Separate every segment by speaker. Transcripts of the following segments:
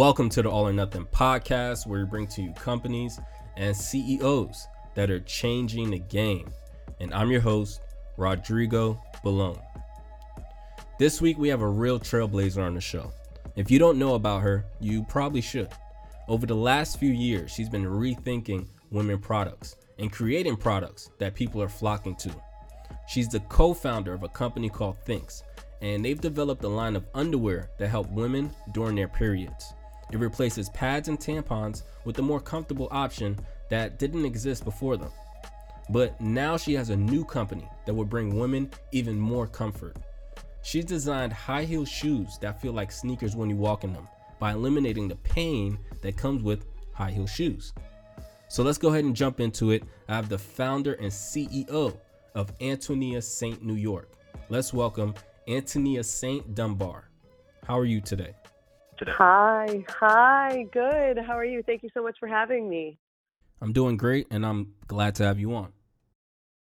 Speaker 1: Welcome to the All or Nothing podcast, where we bring to you companies and CEOs that are changing the game. And I'm your host, Rodrigo Balone. This week, we have a real trailblazer on the show. If you don't know about her, you probably should. Over the last few years, she's been rethinking women products and creating products that people are flocking to. She's the co founder of a company called Thinx, and they've developed a line of underwear that help women during their periods. It replaces pads and tampons with a more comfortable option that didn't exist before them. But now she has a new company that will bring women even more comfort. She's designed high heel shoes that feel like sneakers when you walk in them by eliminating the pain that comes with high heel shoes. So let's go ahead and jump into it. I have the founder and CEO of Antonia Saint New York. Let's welcome Antonia Saint Dunbar. How are you today?
Speaker 2: Today? Hi, hi, good. How are you? Thank you so much for having me.
Speaker 1: I'm doing great, and I'm glad to have you on.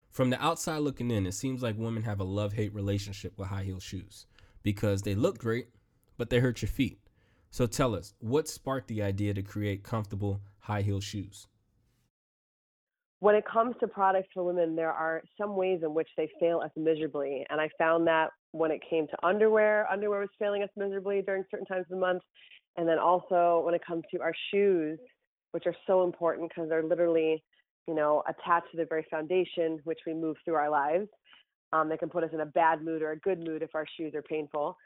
Speaker 1: From the outside looking in, it seems like women have a love hate relationship with high heel shoes because they look great, but they hurt your feet. So tell us, what sparked the idea to create comfortable high heel shoes?
Speaker 2: When it comes to products for women, there are some ways in which they fail us miserably. And I found that when it came to underwear, underwear was failing us miserably during certain times of the month. And then also when it comes to our shoes, which are so important because they're literally, you know, attached to the very foundation which we move through our lives. Um, they can put us in a bad mood or a good mood if our shoes are painful.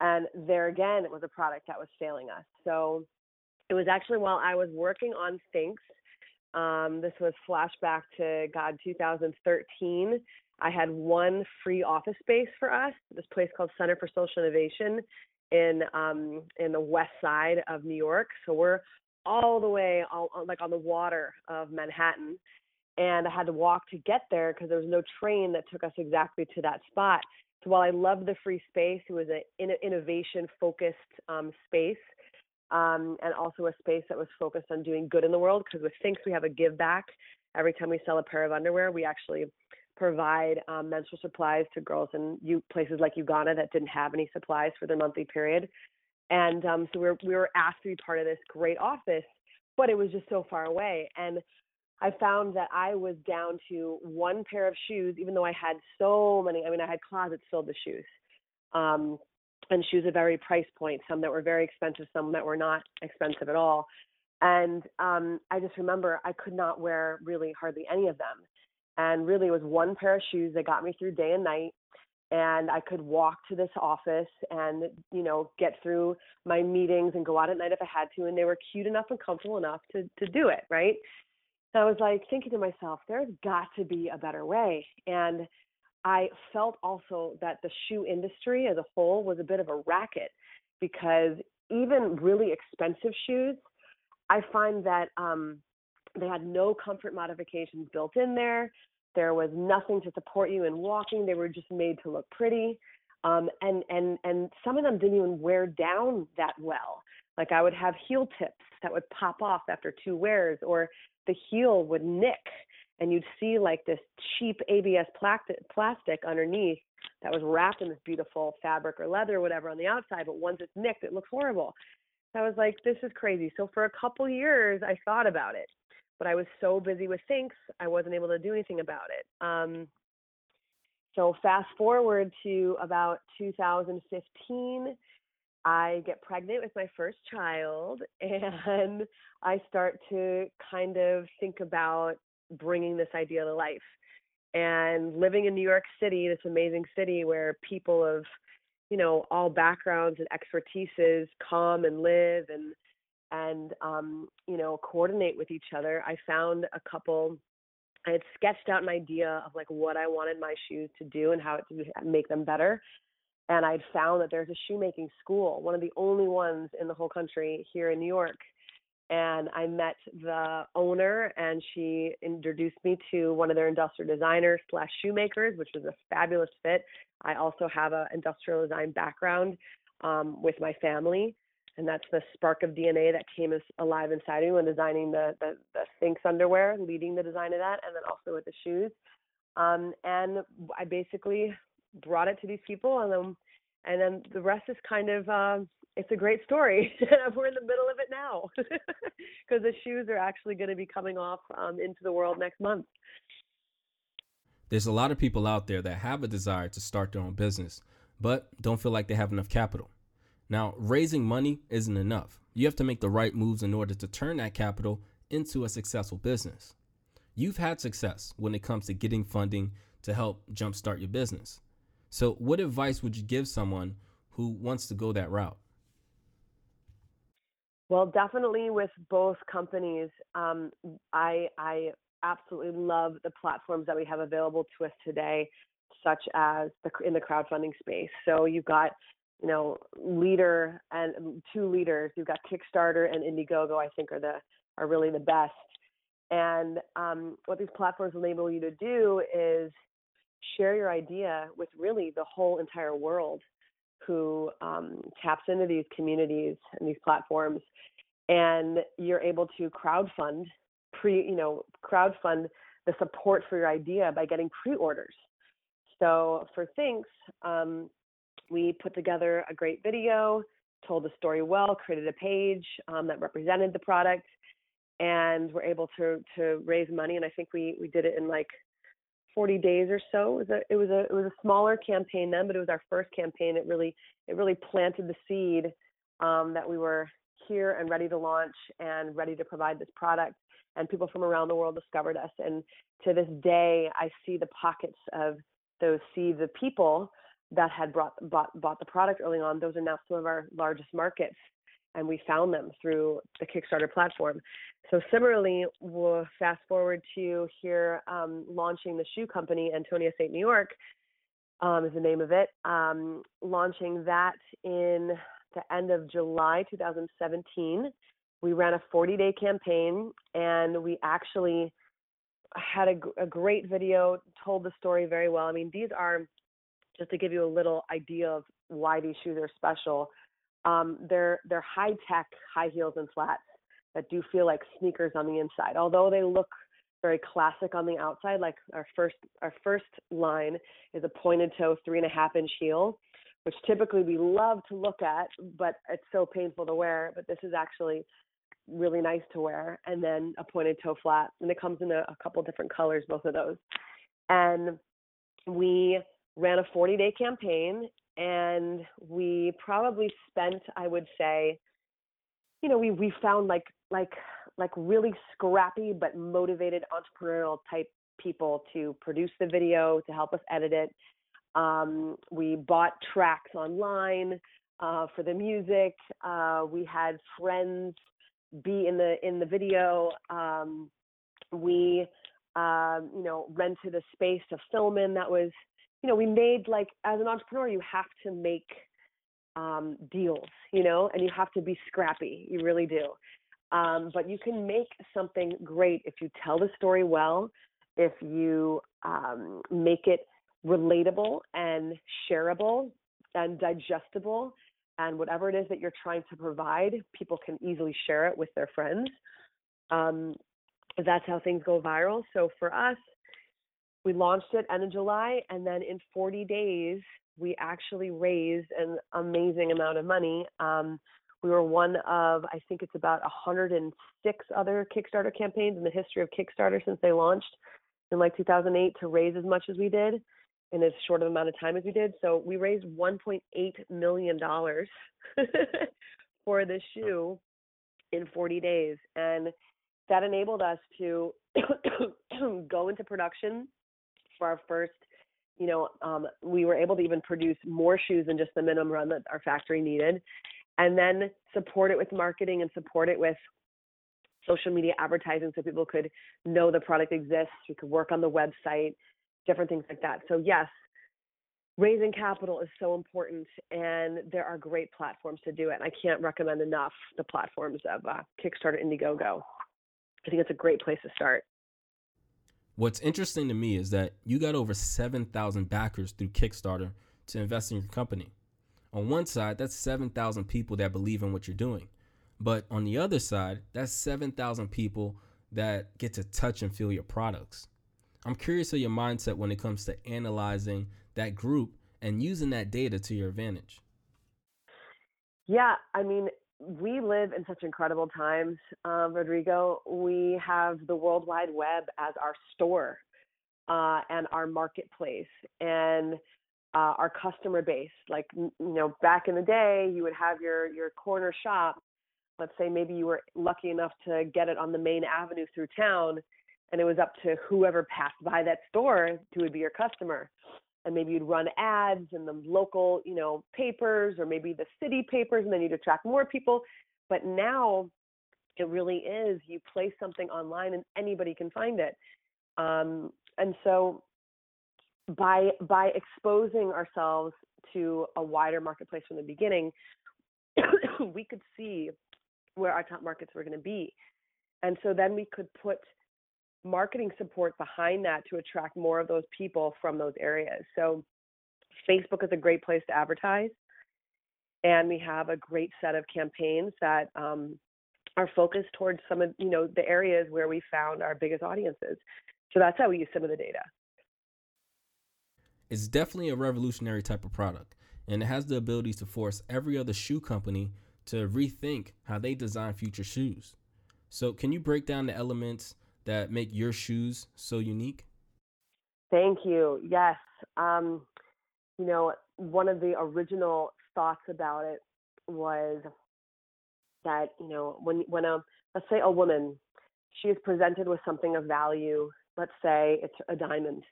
Speaker 2: And there again, it was a product that was failing us. So it was actually while I was working on Thinx. Um, this was flashback to God 2013. I had one free office space for us, this place called Center for Social Innovation in um, in the west side of New York. So we're all the way all, like on the water of Manhattan. And I had to walk to get there because there was no train that took us exactly to that spot. So while I loved the free space, it was an innovation focused um, space um, and also a space that was focused on doing good in the world. Because with Thinx, we have a give back. Every time we sell a pair of underwear, we actually provide um, menstrual supplies to girls in U- places like Uganda that didn't have any supplies for their monthly period. And um, so we were, we were asked to be part of this great office, but it was just so far away. And I found that I was down to one pair of shoes, even though I had so many. I mean, I had closets filled with shoes, um, and shoes of every price point. Some that were very expensive, some that were not expensive at all. And um, I just remember I could not wear really hardly any of them. And really, it was one pair of shoes that got me through day and night. And I could walk to this office and, you know, get through my meetings and go out at night if I had to. And they were cute enough and comfortable enough to, to do it, right? So I was like thinking to myself, there's got to be a better way. And I felt also that the shoe industry as a whole was a bit of a racket because even really expensive shoes, I find that um, they had no comfort modifications built in there. There was nothing to support you in walking. They were just made to look pretty. Um, and and and some of them didn't even wear down that well. Like I would have heel tips that would pop off after two wears, or the heel would nick, and you'd see like this cheap ABS plastic underneath that was wrapped in this beautiful fabric or leather or whatever on the outside, but once it's nicked, it looks horrible. So I was like, this is crazy. So for a couple years, I thought about it but I was so busy with Thinx, I wasn't able to do anything about it. Um, so fast forward to about 2015, I get pregnant with my first child, and I start to kind of think about bringing this idea to life. And living in New York City, this amazing city where people of, you know, all backgrounds and expertises come and live and and um, you know coordinate with each other. I found a couple. I had sketched out an idea of like what I wanted my shoes to do and how to make them better. And I'd found that there's a shoemaking school, one of the only ones in the whole country here in New York. And I met the owner, and she introduced me to one of their industrial designers slash shoemakers, which was a fabulous fit. I also have an industrial design background um, with my family, and that's the spark of DNA that came alive inside me when designing the, the, the Thinx underwear, leading the design of that, and then also with the shoes. Um, and I basically brought it to these people, and then and then the rest is kind of uh, it's a great story. We're in the middle of it now because the shoes are actually going to be coming off um, into the world next month.
Speaker 1: There's a lot of people out there that have a desire to start their own business, but don't feel like they have enough capital. Now, raising money isn't enough. You have to make the right moves in order to turn that capital into a successful business. You've had success when it comes to getting funding to help jumpstart your business. So, what advice would you give someone who wants to go that route?
Speaker 2: Well, definitely with both companies, um, I, I absolutely love the platforms that we have available to us today, such as the, in the crowdfunding space. So you've got, you know, leader and two leaders. You've got Kickstarter and Indiegogo. I think are the are really the best. And um, what these platforms enable you to do is share your idea with really the whole entire world who um, taps into these communities and these platforms. And you're able to crowdfund pre, you know, crowdfund the support for your idea by getting pre-orders. So for Thinx, um, we put together a great video, told the story well, created a page um, that represented the product, and we're able to to raise money. And I think we we did it in like 40 days or so. It was a it was a it was a smaller campaign then, but it was our first campaign. It really it really planted the seed um, that we were here and ready to launch and ready to provide this product. And people from around the world discovered us. And to this day, I see the pockets of those seeds of people that had brought bought bought the product early on. Those are now some of our largest markets and we found them through the Kickstarter platform. So similarly, we'll fast forward to here um, launching the shoe company, Antonia St. New York um, is the name of it, um, launching that in the end of July 2017. We ran a 40 day campaign and we actually had a, a great video, told the story very well. I mean, these are, just to give you a little idea of why these shoes are special, um, they're they're high tech high heels and flats that do feel like sneakers on the inside. Although they look very classic on the outside, like our first our first line is a pointed toe three and a half inch heel, which typically we love to look at, but it's so painful to wear. But this is actually really nice to wear. And then a pointed toe flat, and it comes in a, a couple different colors, both of those. And we ran a 40 day campaign and we probably spent i would say you know we we found like like like really scrappy but motivated entrepreneurial type people to produce the video to help us edit it. Um, we bought tracks online uh, for the music. Uh, we had friends be in the in the video. Um, we um, you know rented a space to film in that was you know, we made like as an entrepreneur, you have to make um, deals, you know, and you have to be scrappy. You really do. Um, but you can make something great if you tell the story well, if you um, make it relatable and shareable and digestible, and whatever it is that you're trying to provide, people can easily share it with their friends. Um, that's how things go viral. So for us, we launched it end of July, and then in 40 days, we actually raised an amazing amount of money. Um, we were one of, I think it's about 106 other Kickstarter campaigns in the history of Kickstarter since they launched in like 2008 to raise as much as we did in as short of amount of time as we did. So we raised 1.8 million dollars for this shoe in 40 days, and that enabled us to go into production for our first you know um, we were able to even produce more shoes than just the minimum run that our factory needed and then support it with marketing and support it with social media advertising so people could know the product exists we could work on the website different things like that. So yes raising capital is so important and there are great platforms to do it and i can't recommend enough the platforms of uh, kickstarter indiegogo. I think it's a great place to start
Speaker 1: What's interesting to me is that you got over 7,000 backers through Kickstarter to invest in your company. On one side, that's 7,000 people that believe in what you're doing. But on the other side, that's 7,000 people that get to touch and feel your products. I'm curious of your mindset when it comes to analyzing that group and using that data to your advantage.
Speaker 2: Yeah, I mean, we live in such incredible times, uh, Rodrigo. We have the World Wide Web as our store uh, and our marketplace and uh, our customer base. Like you know, back in the day, you would have your your corner shop. Let's say maybe you were lucky enough to get it on the main avenue through town, and it was up to whoever passed by that store who would be your customer and maybe you'd run ads in the local, you know, papers or maybe the city papers, and then you'd attract more people. But now it really is you place something online and anybody can find it. Um, and so by by exposing ourselves to a wider marketplace from the beginning, we could see where our top markets were going to be. And so then we could put marketing support behind that to attract more of those people from those areas. So Facebook is a great place to advertise. And we have a great set of campaigns that um, are focused towards some of you know the areas where we found our biggest audiences. So that's how we use some of the data.
Speaker 1: It's definitely a revolutionary type of product, and it has the ability to force every other shoe company to rethink how they design future shoes. So, can you break down the elements that make your shoes so unique?
Speaker 2: Thank you. Yes. Um, you know, one of the original thoughts about it was that, you know, when when a let's say a woman, she is presented with something of value, let's say it's a diamond,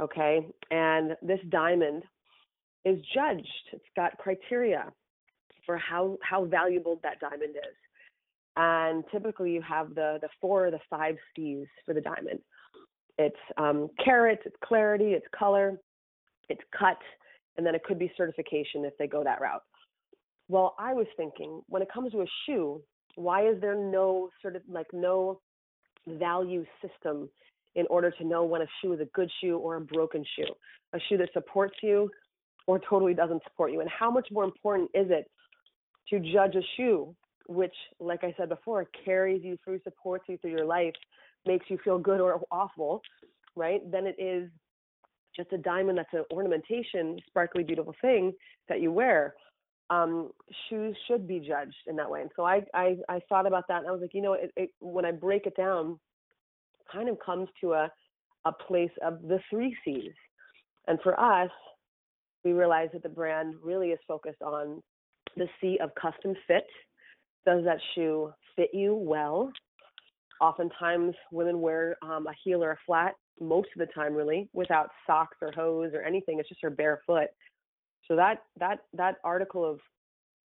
Speaker 2: okay? And this diamond is judged. It's got criteria for how how valuable that diamond is. And typically you have the, the four or the five C's for the diamond. It's um, carats, it's clarity, it's color, it's cut, and then it could be certification if they go that route. Well, I was thinking when it comes to a shoe, why is there no sort of like no value system in order to know when a shoe is a good shoe or a broken shoe, a shoe that supports you or totally doesn't support you? And how much more important is it to judge a shoe which, like I said before, carries you through, supports you through your life, makes you feel good or awful, right? Then it is just a diamond that's an ornamentation, sparkly, beautiful thing that you wear. Um, shoes should be judged in that way. And so I, I, I thought about that and I was like, you know, it, it, when I break it down, kind of comes to a, a place of the three C's. And for us, we realized that the brand really is focused on the C of custom fit, does that shoe fit you well? Oftentimes, women wear um, a heel or a flat most of the time, really, without socks or hose or anything. It's just her bare foot. So that that that article of,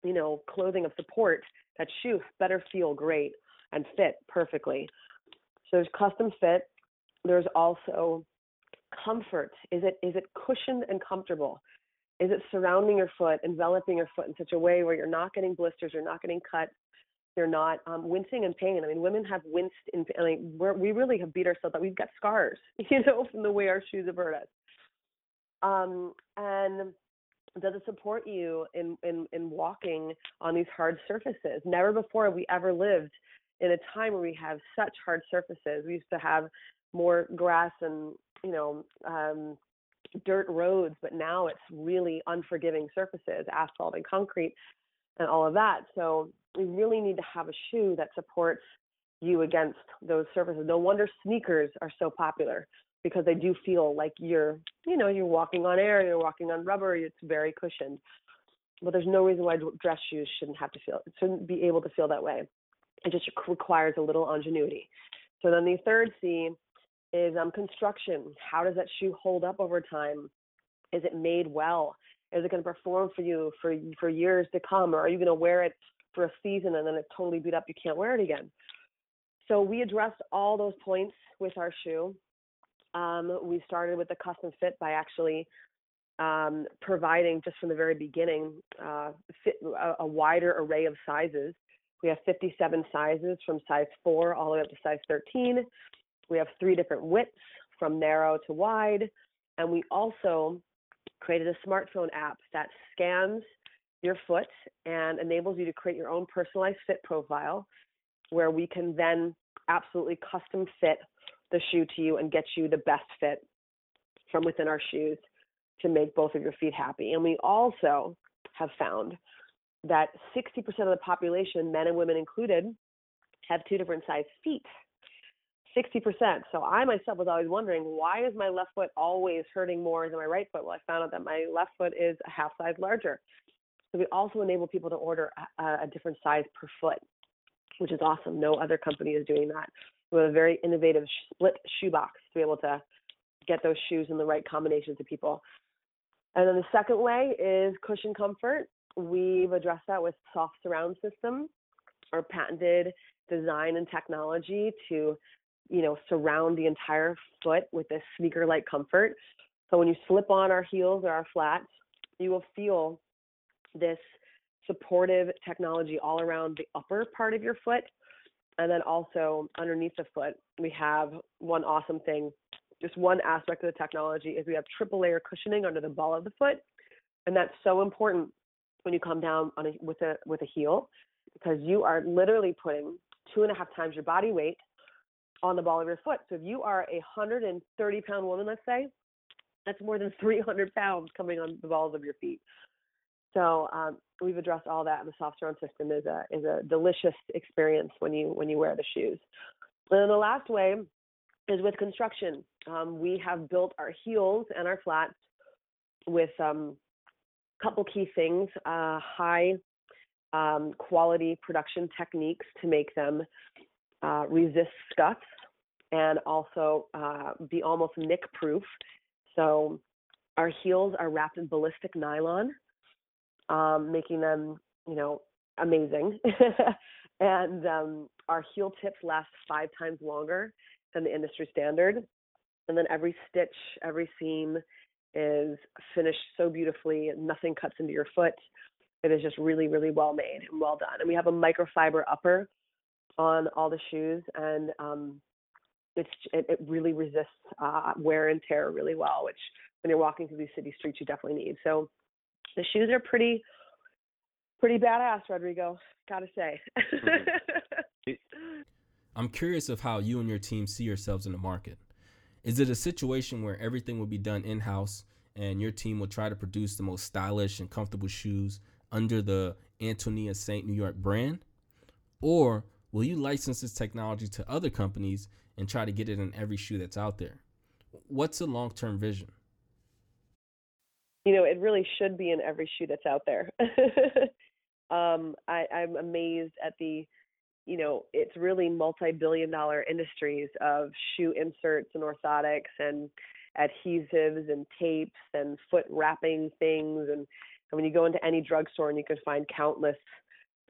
Speaker 2: you know, clothing of support, that shoe better feel great and fit perfectly. So there's custom fit. There's also comfort. Is it is it cushioned and comfortable? Is it surrounding your foot, enveloping your foot in such a way where you're not getting blisters, you're not getting cut, they're not um, wincing in pain. I mean, women have winced in. I mean, we're, we really have beat ourselves up. We've got scars, you know, from the way our shoes have hurt us. Um, and does it support you in, in in walking on these hard surfaces? Never before have we ever lived in a time where we have such hard surfaces. We used to have more grass and you know um, dirt roads, but now it's really unforgiving surfaces, asphalt and concrete, and all of that. So we really need to have a shoe that supports you against those surfaces. No wonder sneakers are so popular because they do feel like you're, you know, you're walking on air, you're walking on rubber, it's very cushioned. But there's no reason why dress shoes shouldn't have to feel, shouldn't be able to feel that way. It just requires a little ingenuity. So then the third C is um, construction. How does that shoe hold up over time? Is it made well? Is it going to perform for you for for years to come, or are you going to wear it for a season and then it's totally beat up, you can't wear it again. So we addressed all those points with our shoe. Um, we started with the custom fit by actually um, providing just from the very beginning uh, fit, a, a, wider array of sizes. We have 57 sizes from size 4 all the way up to size 13. We have three different widths from narrow to wide. And we also created a smartphone app that scans your foot and enables you to create your own personalized fit profile where we can then absolutely custom fit the shoe to you and get you the best fit from within our shoes to make both of your feet happy. And we also have found that 60% of the population, men and women included, have two different size feet. 60%. So I myself was always wondering why is my left foot always hurting more than my right foot? Well, I found out that my left foot is a half size larger. So we also enable people to order a, a different size per foot, which is awesome. No other company is doing that. We have a very innovative split shoe box to be able to get those shoes in the right combinations of people. And then the second way is cushion comfort. We've addressed that with soft surround system, our patented design and technology to, you know, surround the entire foot with this sneaker-like comfort. So when you slip on our heels or our flats, you will feel this supportive technology all around the upper part of your foot. And then also underneath the foot, we have one awesome thing. Just one aspect of the technology is we have triple layer cushioning under the ball of the foot. And that's so important when you come down on a, with a with a heel because you are literally putting two and a half times your body weight on the ball of your foot. So if you are a 130 pound woman, let's say, that's more than 300 pounds coming on the balls of your feet. So um, we've addressed all that, and the soft surround system is a is a delicious experience when you when you wear the shoes. And then the last way is with construction. Um, we have built our heels and our flats with um, couple key things, uh, high um, quality production techniques to make them uh, resist scuffs and also uh, be almost nick proof. So our heels are wrapped in ballistic nylon, um, making them, you know, amazing. and um, our heel tips last five times longer than the industry standard. And then every stitch, every seam, is finished so beautifully. Nothing cuts into your foot. It is just really, really well made and well done. And we have a microfiber upper on all the shoes, and um, it's it, it really resists uh, wear and tear really well. Which when you're walking through these city streets, you definitely need. So the shoes are pretty, pretty badass, Rodrigo. Gotta say.
Speaker 1: Mm-hmm. I'm curious of how you and your team see yourselves in the market. Is it a situation where everything will be done in house and your team will try to produce the most stylish and comfortable shoes under the Antonia Saint New York brand? Or will you license this technology to other companies and try to get it in every shoe that's out there? What's the long term vision?
Speaker 2: You know, it really should be in every shoe that's out there. um, I, I'm amazed at the you know, it's really multi-billion dollar industries of shoe inserts and orthotics and adhesives and tapes and foot wrapping things and, and when you go into any drugstore and you can find countless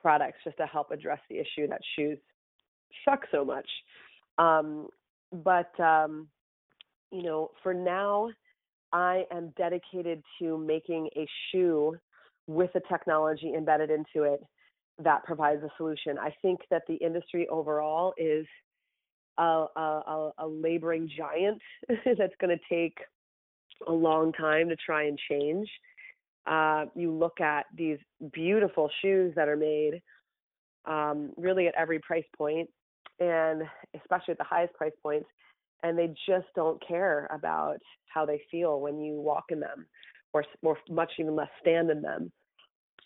Speaker 2: products just to help address the issue that shoes suck so much. Um, but um, you know, for now, I am dedicated to making a shoe with the technology embedded into it that provides a solution. I think that the industry overall is a, a, a laboring giant that's going to take a long time to try and change. Uh, you look at these beautiful shoes that are made um, really at every price point, and especially at the highest price points, and they just don't care about how they feel when you walk in them, or, or much even less stand in them.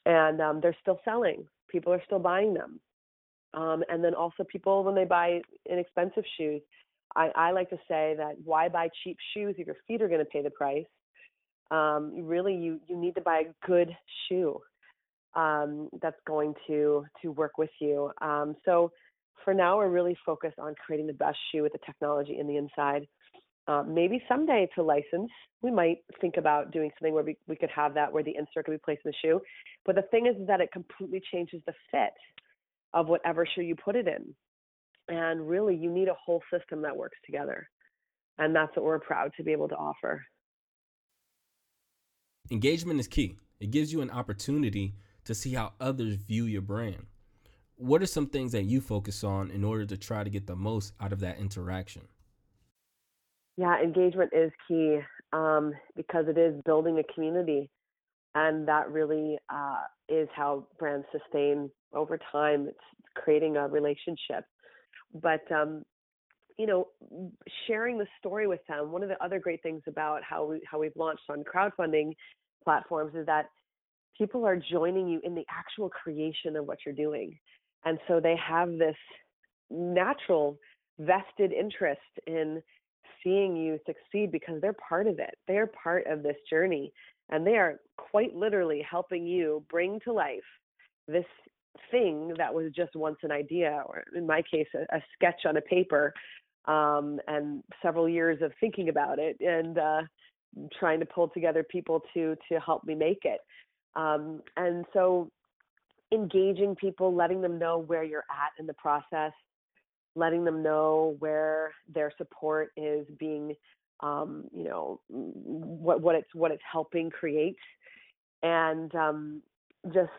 Speaker 2: And um, they're still selling people are still buying them. Um, and then also people when they buy inexpensive shoes, I, I like to say that why buy cheap shoes if your feet are going to pay the price? Um, really, you you need to buy a good shoe um, that's going to to work with you. Um, so for now, we're really focused on creating the best shoe with the technology in the inside. Um, maybe someday to license, we might think about doing something where we, we could have that where the insert could be placed in the shoe. But the thing is that it completely changes the fit of whatever shoe you put it in. And really, you need a whole system that works together. And that's what we're proud to be able to offer.
Speaker 1: Engagement is key. It gives you an opportunity to see how others view your brand. What are some things that you focus on in order to try to get the most out of that interaction?
Speaker 2: Yeah, engagement is key um, because it is building a community, and that really uh, is how brands sustain over time. It's creating a relationship, but um, you know, sharing the story with them. One of the other great things about how we how we've launched on crowdfunding platforms is that people are joining you in the actual creation of what you're doing. And so they have this natural vested interest in seeing you succeed because they're part of it. They're part of this journey and they are quite literally helping you bring to life this thing that was just once an idea or in my case a, a sketch on a paper um, and several years of thinking about it and uh, trying to pull together people to to help me make it um, and so engaging people letting them know where you're at in the process letting them know where their support is being um, you know what what it's what it's helping create. And um, just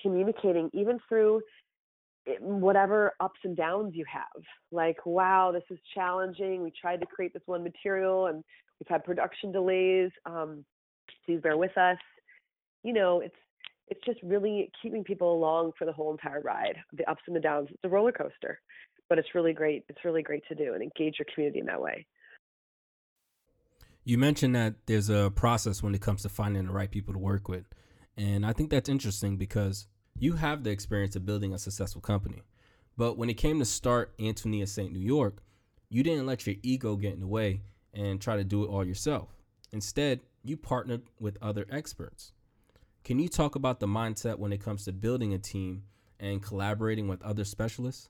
Speaker 2: communicating even through whatever ups and downs you have. Like wow this is challenging. We tried to create this one material and we've had production delays. Um, please bear with us. You know it's it's just really keeping people along for the whole entire ride the ups and the downs. It's a roller coaster but it's really great it's really great to do and engage your community in that way.
Speaker 1: You mentioned that there's a process when it comes to finding the right people to work with and i think that's interesting because you have the experience of building a successful company. But when it came to start antonia st new york you didn't let your ego get in the way and try to do it all yourself. Instead you partnered with other experts can you talk about the mindset when it comes to building a team and collaborating with other specialists?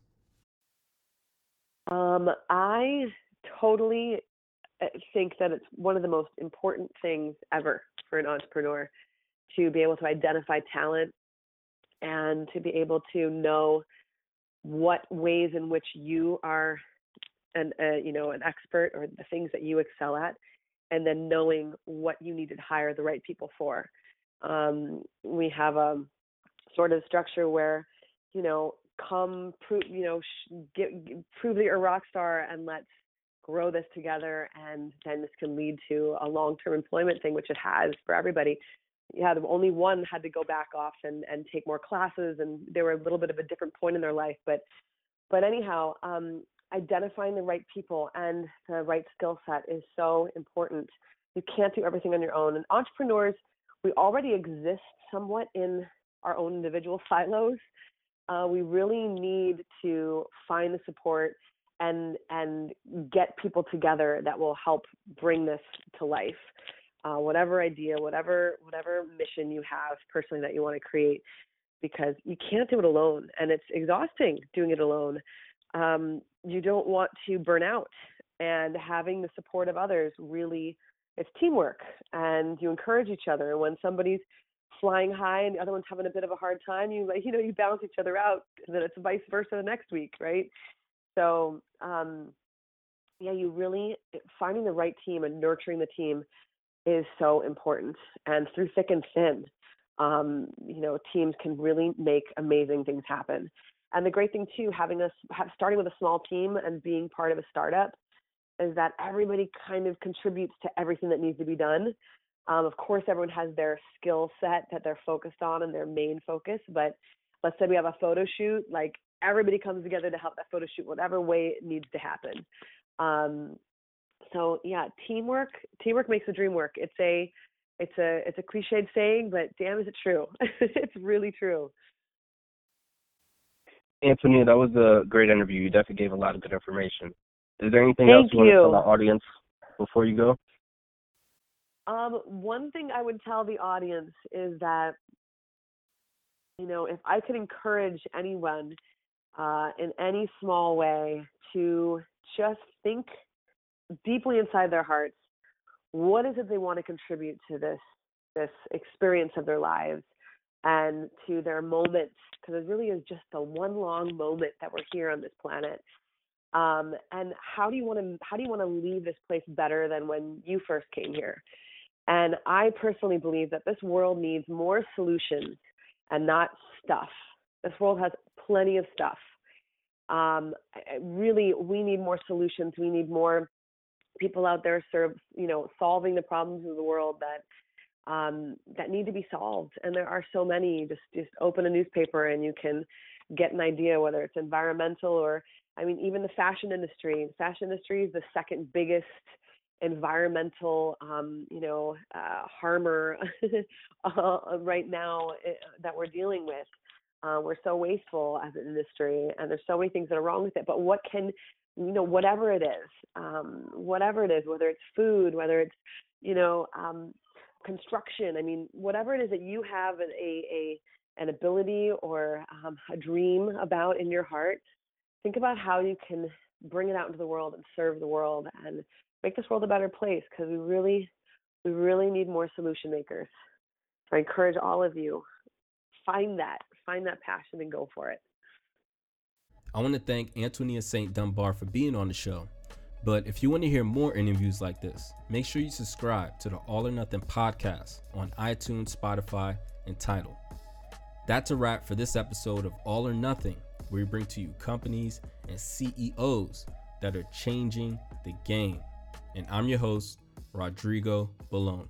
Speaker 2: Um, I totally uh, think that it's one of the most important things ever for an entrepreneur to be able to identify talent and to be able to know what ways in which you are an uh, you know an expert or the things that you excel at and then knowing what you need to hire the right people for um, we have a sort of structure where you know come prove you know sh- get, get, prove that you're a rock star and let's grow this together and then this can lead to a long-term employment thing which it has for everybody. Yeah only one had to go back off and and take more classes and they were a little bit of a different point in their life but but anyhow um identifying the right people and the right skill set is so important. You can't do everything on your own and entrepreneurs we already exist somewhat in our own individual silos. Uh, we really need to find the support and and get people together that will help bring this to life. Uh, whatever idea, whatever whatever mission you have personally that you want to create, because you can't do it alone, and it's exhausting doing it alone. Um, you don't want to burn out, and having the support of others really it's teamwork and you encourage each other. And when somebody's flying high and the other one's having a bit of a hard time, you like you know you balance each other out, and then it's vice versa the next week, right? So um, yeah, you really finding the right team and nurturing the team is so important. And through thick and thin, um, you know, teams can really make amazing things happen. And the great thing too, having us starting with a small team and being part of a startup is that everybody kind of contributes to everything that needs to be done. Um, of course, everyone has their skill set that they're focused on and their main focus. But let's say we have a photo shoot, like everybody comes together to help that photo shoot, whatever way it needs to happen. Um, so yeah, teamwork teamwork makes the dream work. It's a it's a it's a cliched saying, but damn, is it true? it's really true.
Speaker 3: Antonia, that was a great interview. You definitely gave a lot of good information. Is there anything
Speaker 2: Thank
Speaker 3: else you, you want to tell our audience before you go?
Speaker 2: Um, one thing I would tell the audience is that, you know, if I could encourage anyone uh, in any small way to just think deeply inside their hearts, what is it they want to contribute to this this experience of their lives and to their moments? Because it really is just the one long moment that we're here on this planet um, and how do you want to how do you want to leave this place better than when you first came here? And i personally believe that this world needs more solutions and not stuff. This world has plenty of stuff. Um, really we need more solutions. We need more people out there serve you know solving the problems of the world that um, that need to be solved. And there are so many. Just just open a newspaper and you can get an idea whether it's environmental or I mean, even the fashion industry. The fashion industry is the second biggest environmental, um, you know, uh, harmer uh, right now uh, that we're dealing with. Uh, we're so wasteful as an industry, and there's so many things that are wrong with it. But what can, you know, whatever it is, um, whatever it is, whether it's food, whether it's, you know, um, construction. I mean, whatever it is that you have a a an ability or um, a dream about in your heart, think about how you can bring it out into the world and serve the world and make this world a better place because we really we really need more solution makers. So I encourage all of you find that find that passion and go for it.
Speaker 1: I want to thank Antonia St. Dunbar for being on the show. But if you want to hear more interviews like this, make sure you subscribe to the All or Nothing podcast on iTunes, Spotify, and Tidal. That's a wrap for this episode of All or Nothing, where we bring to you companies and CEOs that are changing the game. And I'm your host, Rodrigo Balone.